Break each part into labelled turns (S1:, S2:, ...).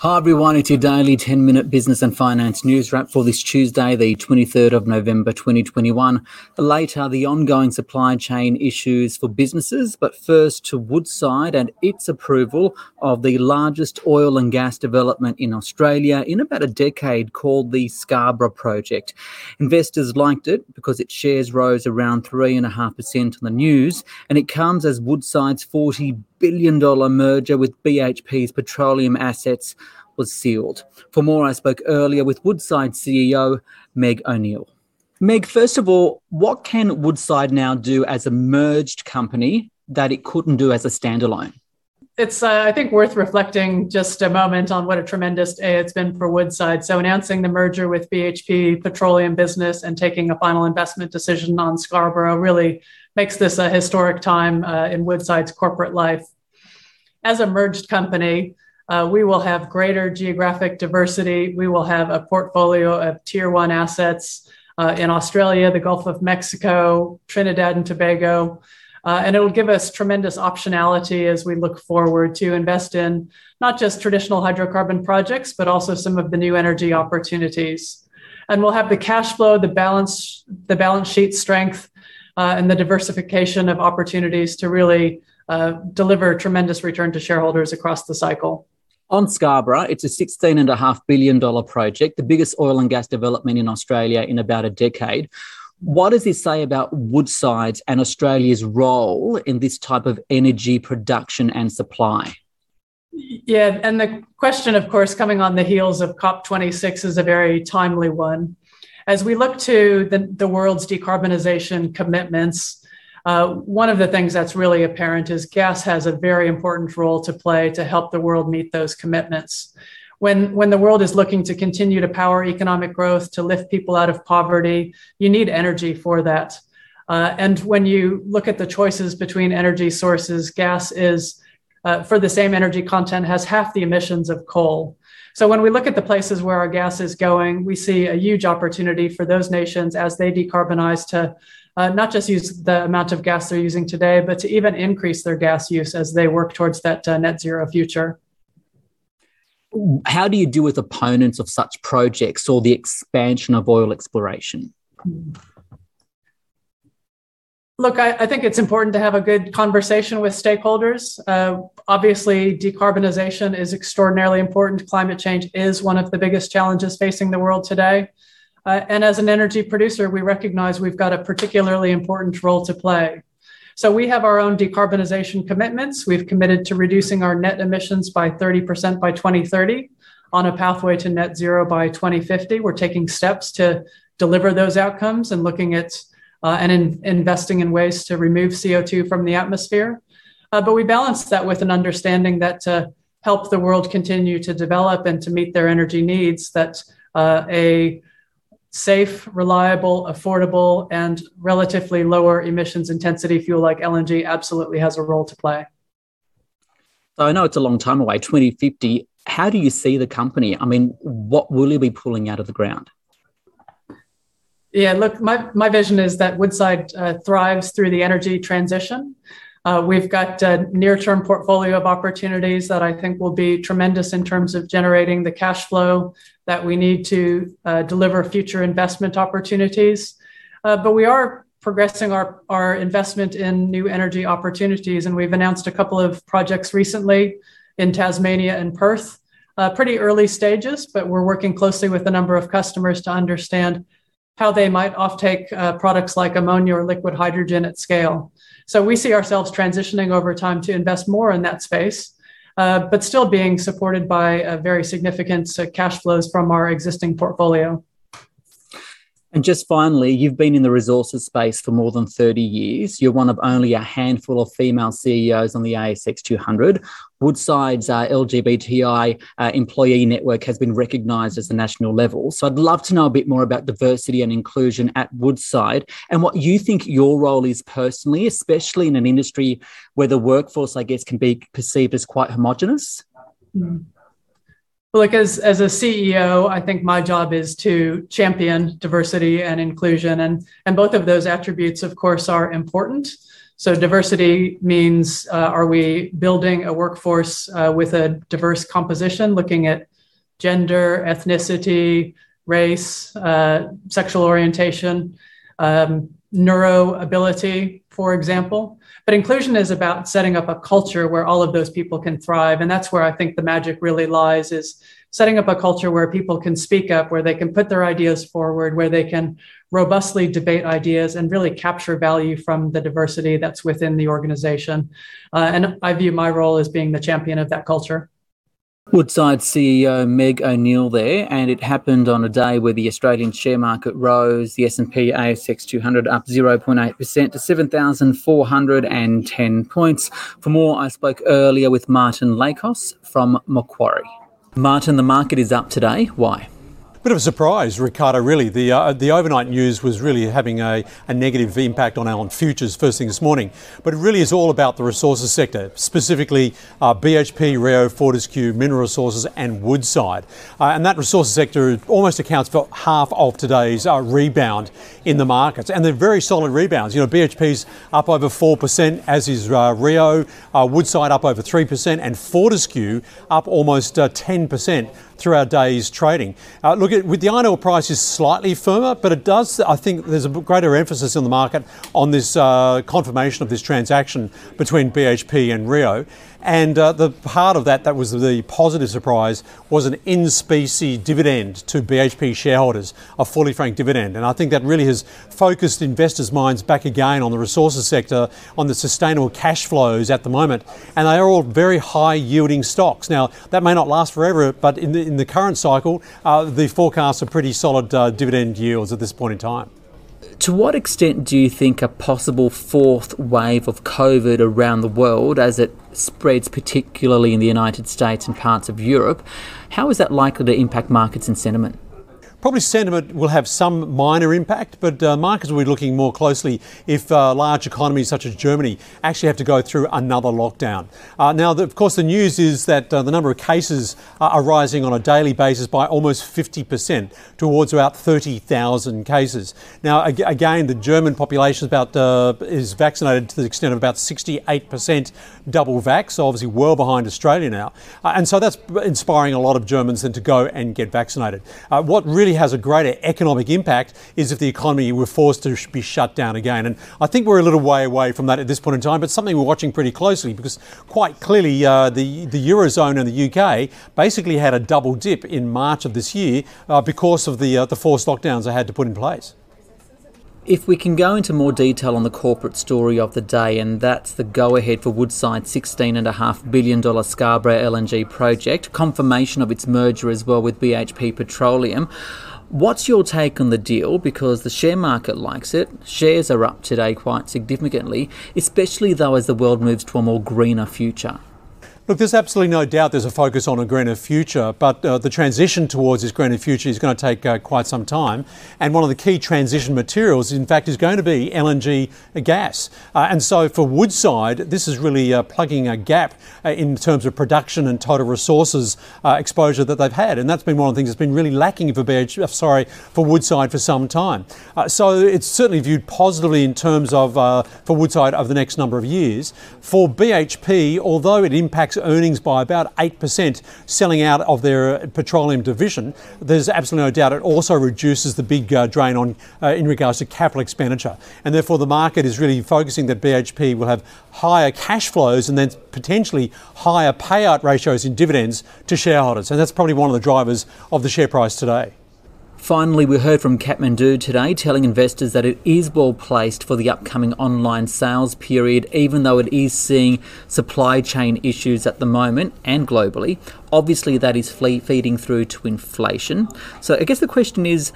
S1: Hi everyone, it's your daily 10 minute business and finance news wrap for this Tuesday, the 23rd of November 2021. Later, the ongoing supply chain issues for businesses, but first to Woodside and its approval of the largest oil and gas development in Australia in about a decade called the Scarborough Project. Investors liked it because its shares rose around 3.5% on the news, and it comes as Woodside's 40 billion dollar merger with BHP's petroleum assets was sealed. For more, I spoke earlier with Woodside CEO Meg O'Neill. Meg, first of all, what can Woodside now do as a merged company that it couldn't do as a standalone?
S2: It's, uh, I think, worth reflecting just a moment on what a tremendous day it's been for Woodside. So, announcing the merger with BHP Petroleum Business and taking a final investment decision on Scarborough really makes this a historic time uh, in Woodside's corporate life. As a merged company, uh, we will have greater geographic diversity. We will have a portfolio of tier one assets uh, in Australia, the Gulf of Mexico, Trinidad and Tobago. Uh, and it'll give us tremendous optionality as we look forward to invest in not just traditional hydrocarbon projects, but also some of the new energy opportunities. And we'll have the cash flow, the balance, the balance sheet strength, uh, and the diversification of opportunities to really uh, deliver tremendous return to shareholders across the cycle.
S1: On Scarborough, it's a $16.5 billion project, the biggest oil and gas development in Australia in about a decade. What does this say about Woodside's and Australia's role in this type of energy production and supply?
S2: Yeah, and the question, of course, coming on the heels of COP26 is a very timely one. As we look to the, the world's decarbonization commitments, uh, one of the things that's really apparent is gas has a very important role to play to help the world meet those commitments. When, when the world is looking to continue to power economic growth, to lift people out of poverty, you need energy for that. Uh, and when you look at the choices between energy sources, gas is, uh, for the same energy content, has half the emissions of coal. So when we look at the places where our gas is going, we see a huge opportunity for those nations as they decarbonize to uh, not just use the amount of gas they're using today, but to even increase their gas use as they work towards that uh, net zero future.
S1: How do you deal with opponents of such projects or the expansion of oil exploration?
S2: Look, I, I, think it's important to have a good conversation with stakeholders. Uh, obviously, decarbonization is extraordinarily important. Climate change is one of the biggest challenges facing the world today. Uh, and as an energy producer, we recognize we've got a particularly important role to play. So we have our own decarbonization commitments. We've committed to reducing our net emissions by 30% by 2030 on a pathway to net zero by 2050. We're taking steps to deliver those outcomes and looking at uh, and in, investing in ways to remove CO2 from the atmosphere. Uh, but we balance that with an understanding that to help the world continue to develop and to meet their energy needs, that uh, a safe, reliable, affordable, and relatively lower emissions intensity fuel like LNG absolutely has a role to play.
S1: So I know it's a long time away, 2050. How do you see the company? I mean, what will you be pulling out of the ground?
S2: Yeah, look, my, my vision is that Woodside uh, thrives through the energy transition. Uh, we've got a near term portfolio of opportunities that I think will be tremendous in terms of generating the cash flow that we need to uh, deliver future investment opportunities. Uh, but we are progressing our, our investment in new energy opportunities, and we've announced a couple of projects recently in Tasmania and Perth. Uh, pretty early stages, but we're working closely with a number of customers to understand how they might offtake uh, products like ammonia or liquid hydrogen at scale. So we see ourselves transitioning over time to invest more in that space uh, but still being supported by uh, very significant uh, cash flows from our existing portfolio.
S1: And just finally, you've been in the resources space for more than 30 years. You're one of only a handful of female CEOs on the ASX 200. Woodside's uh, LGBTI uh, employee network has been recognised as a national level. So I'd love to know a bit more about diversity and inclusion at Woodside and what you think your role is personally, especially in an industry where the workforce, I guess, can be perceived as quite homogenous.
S2: Mm. Well, like as, as a CEO, I think my job is to champion diversity and inclusion. And, and both of those attributes, of course, are important. So, diversity means uh, are we building a workforce uh, with a diverse composition, looking at gender, ethnicity, race, uh, sexual orientation, um, neuro ability, for example. But inclusion is about setting up a culture where all of those people can thrive. And that's where I think the magic really lies is setting up a culture where people can speak up, where they can put their ideas forward, where they can robustly debate ideas and really capture value from the diversity that's within the organization. Uh, and I view my role as being the champion of that culture.
S1: Woodside CEO Meg O'Neill there, and it happened on a day where the Australian share market rose, the S&P ASX 200 up 0.8% to 7,410 points. For more, I spoke earlier with Martin Lakos from Macquarie. Martin, the market is up today. Why?
S3: Bit of a surprise, Ricardo, really. The, uh, the overnight news was really having a, a negative impact on our futures first thing this morning. But it really is all about the resources sector, specifically uh, BHP, Rio, Fortescue, Mineral Resources, and Woodside. Uh, and that resources sector almost accounts for half of today's uh, rebound in the markets. And they're very solid rebounds. You know, BHP's up over 4%, as is uh, Rio, uh, Woodside up over 3%, and Fortescue up almost 10% through our day's trading. Uh, look, at, with the iron ore price is slightly firmer, but it does, I think there's a greater emphasis in the market on this uh, confirmation of this transaction between BHP and Rio. And uh, the part of that that was the positive surprise was an in specie dividend to BHP shareholders, a fully franked dividend. And I think that really has focused investors' minds back again on the resources sector, on the sustainable cash flows at the moment. And they are all very high yielding stocks. Now, that may not last forever, but in the, in the current cycle, uh, the forecasts are pretty solid uh, dividend yields at this point in time.
S1: To what extent do you think a possible fourth wave of COVID around the world, as it spreads particularly in the United States and parts of Europe, how is that likely to impact markets and sentiment?
S3: Probably sentiment will have some minor impact, but uh, markets will be looking more closely if uh, large economies such as Germany actually have to go through another lockdown. Uh, now, the, of course, the news is that uh, the number of cases are rising on a daily basis by almost 50% towards about 30,000 cases. Now, ag- again, the German population is, about, uh, is vaccinated to the extent of about 68% double vax, so obviously well behind Australia now. Uh, and so that's inspiring a lot of Germans then to go and get vaccinated. what really really has a greater economic impact is if the economy were forced to be shut down again. And I think we're a little way away from that at this point in time, but something we're watching pretty closely because quite clearly uh, the, the Eurozone and the UK basically had a double dip in March of this year uh, because of the, uh, the forced lockdowns they had to put in place.
S1: If we can go into more detail on the corporate story of the day, and that's the go ahead for Woodside's $16.5 billion Scarborough LNG project, confirmation of its merger as well with BHP Petroleum. What's your take on the deal? Because the share market likes it. Shares are up today quite significantly, especially though as the world moves to a more greener future.
S3: Look, there's absolutely no doubt there's a focus on a greener future, but uh, the transition towards this greener future is going to take uh, quite some time. And one of the key transition materials, in fact, is going to be LNG gas. Uh, and so for Woodside, this is really uh, plugging a gap uh, in terms of production and total resources uh, exposure that they've had. And that's been one of the things that's been really lacking for sorry, for Woodside for some time. so it's certainly viewed positively in terms of for Woodside over the next number of years. For BHP, although it impacts earnings by about 8%, selling out of their petroleum division, there's absolutely no doubt it also reduces the big uh, drain on uh, in regards to capital expenditure. And therefore, the market is really focusing that BHP will have higher cash flows and then potentially higher payout ratios in dividends to shareholders. And that's probably one of the drivers of the share price today.
S1: Finally, we heard from Kathmandu today telling investors that it is well placed for the upcoming online sales period, even though it is seeing supply chain issues at the moment and globally. Obviously, that is feeding through to inflation. So, I guess the question is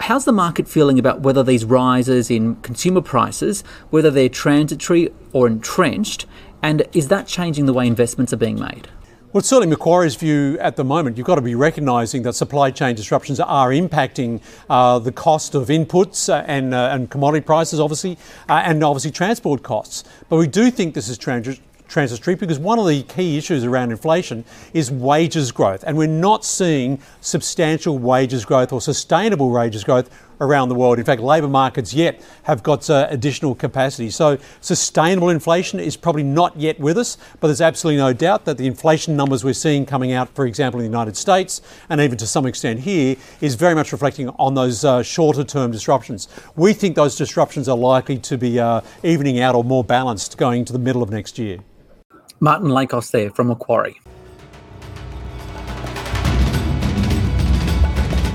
S1: how's the market feeling about whether these rises in consumer prices, whether they're transitory or entrenched, and is that changing the way investments are being made?
S3: Well, certainly Macquarie's view at the moment, you've got to be recognising that supply chain disruptions are impacting uh, the cost of inputs uh, and, uh, and commodity prices, obviously, uh, and obviously transport costs. But we do think this is trans- transitory because one of the key issues around inflation is wages growth, and we're not seeing substantial wages growth or sustainable wages growth around the world. In fact, labour markets yet have got uh, additional capacity. So, sustainable inflation is probably not yet with us, but there's absolutely no doubt that the inflation numbers we're seeing coming out, for example, in the United States and even to some extent here, is very much reflecting on those uh, shorter term disruptions. We think those disruptions are likely to be uh, evening out or more balanced going to the middle of next year.
S1: Martin Lakos there from Macquarie.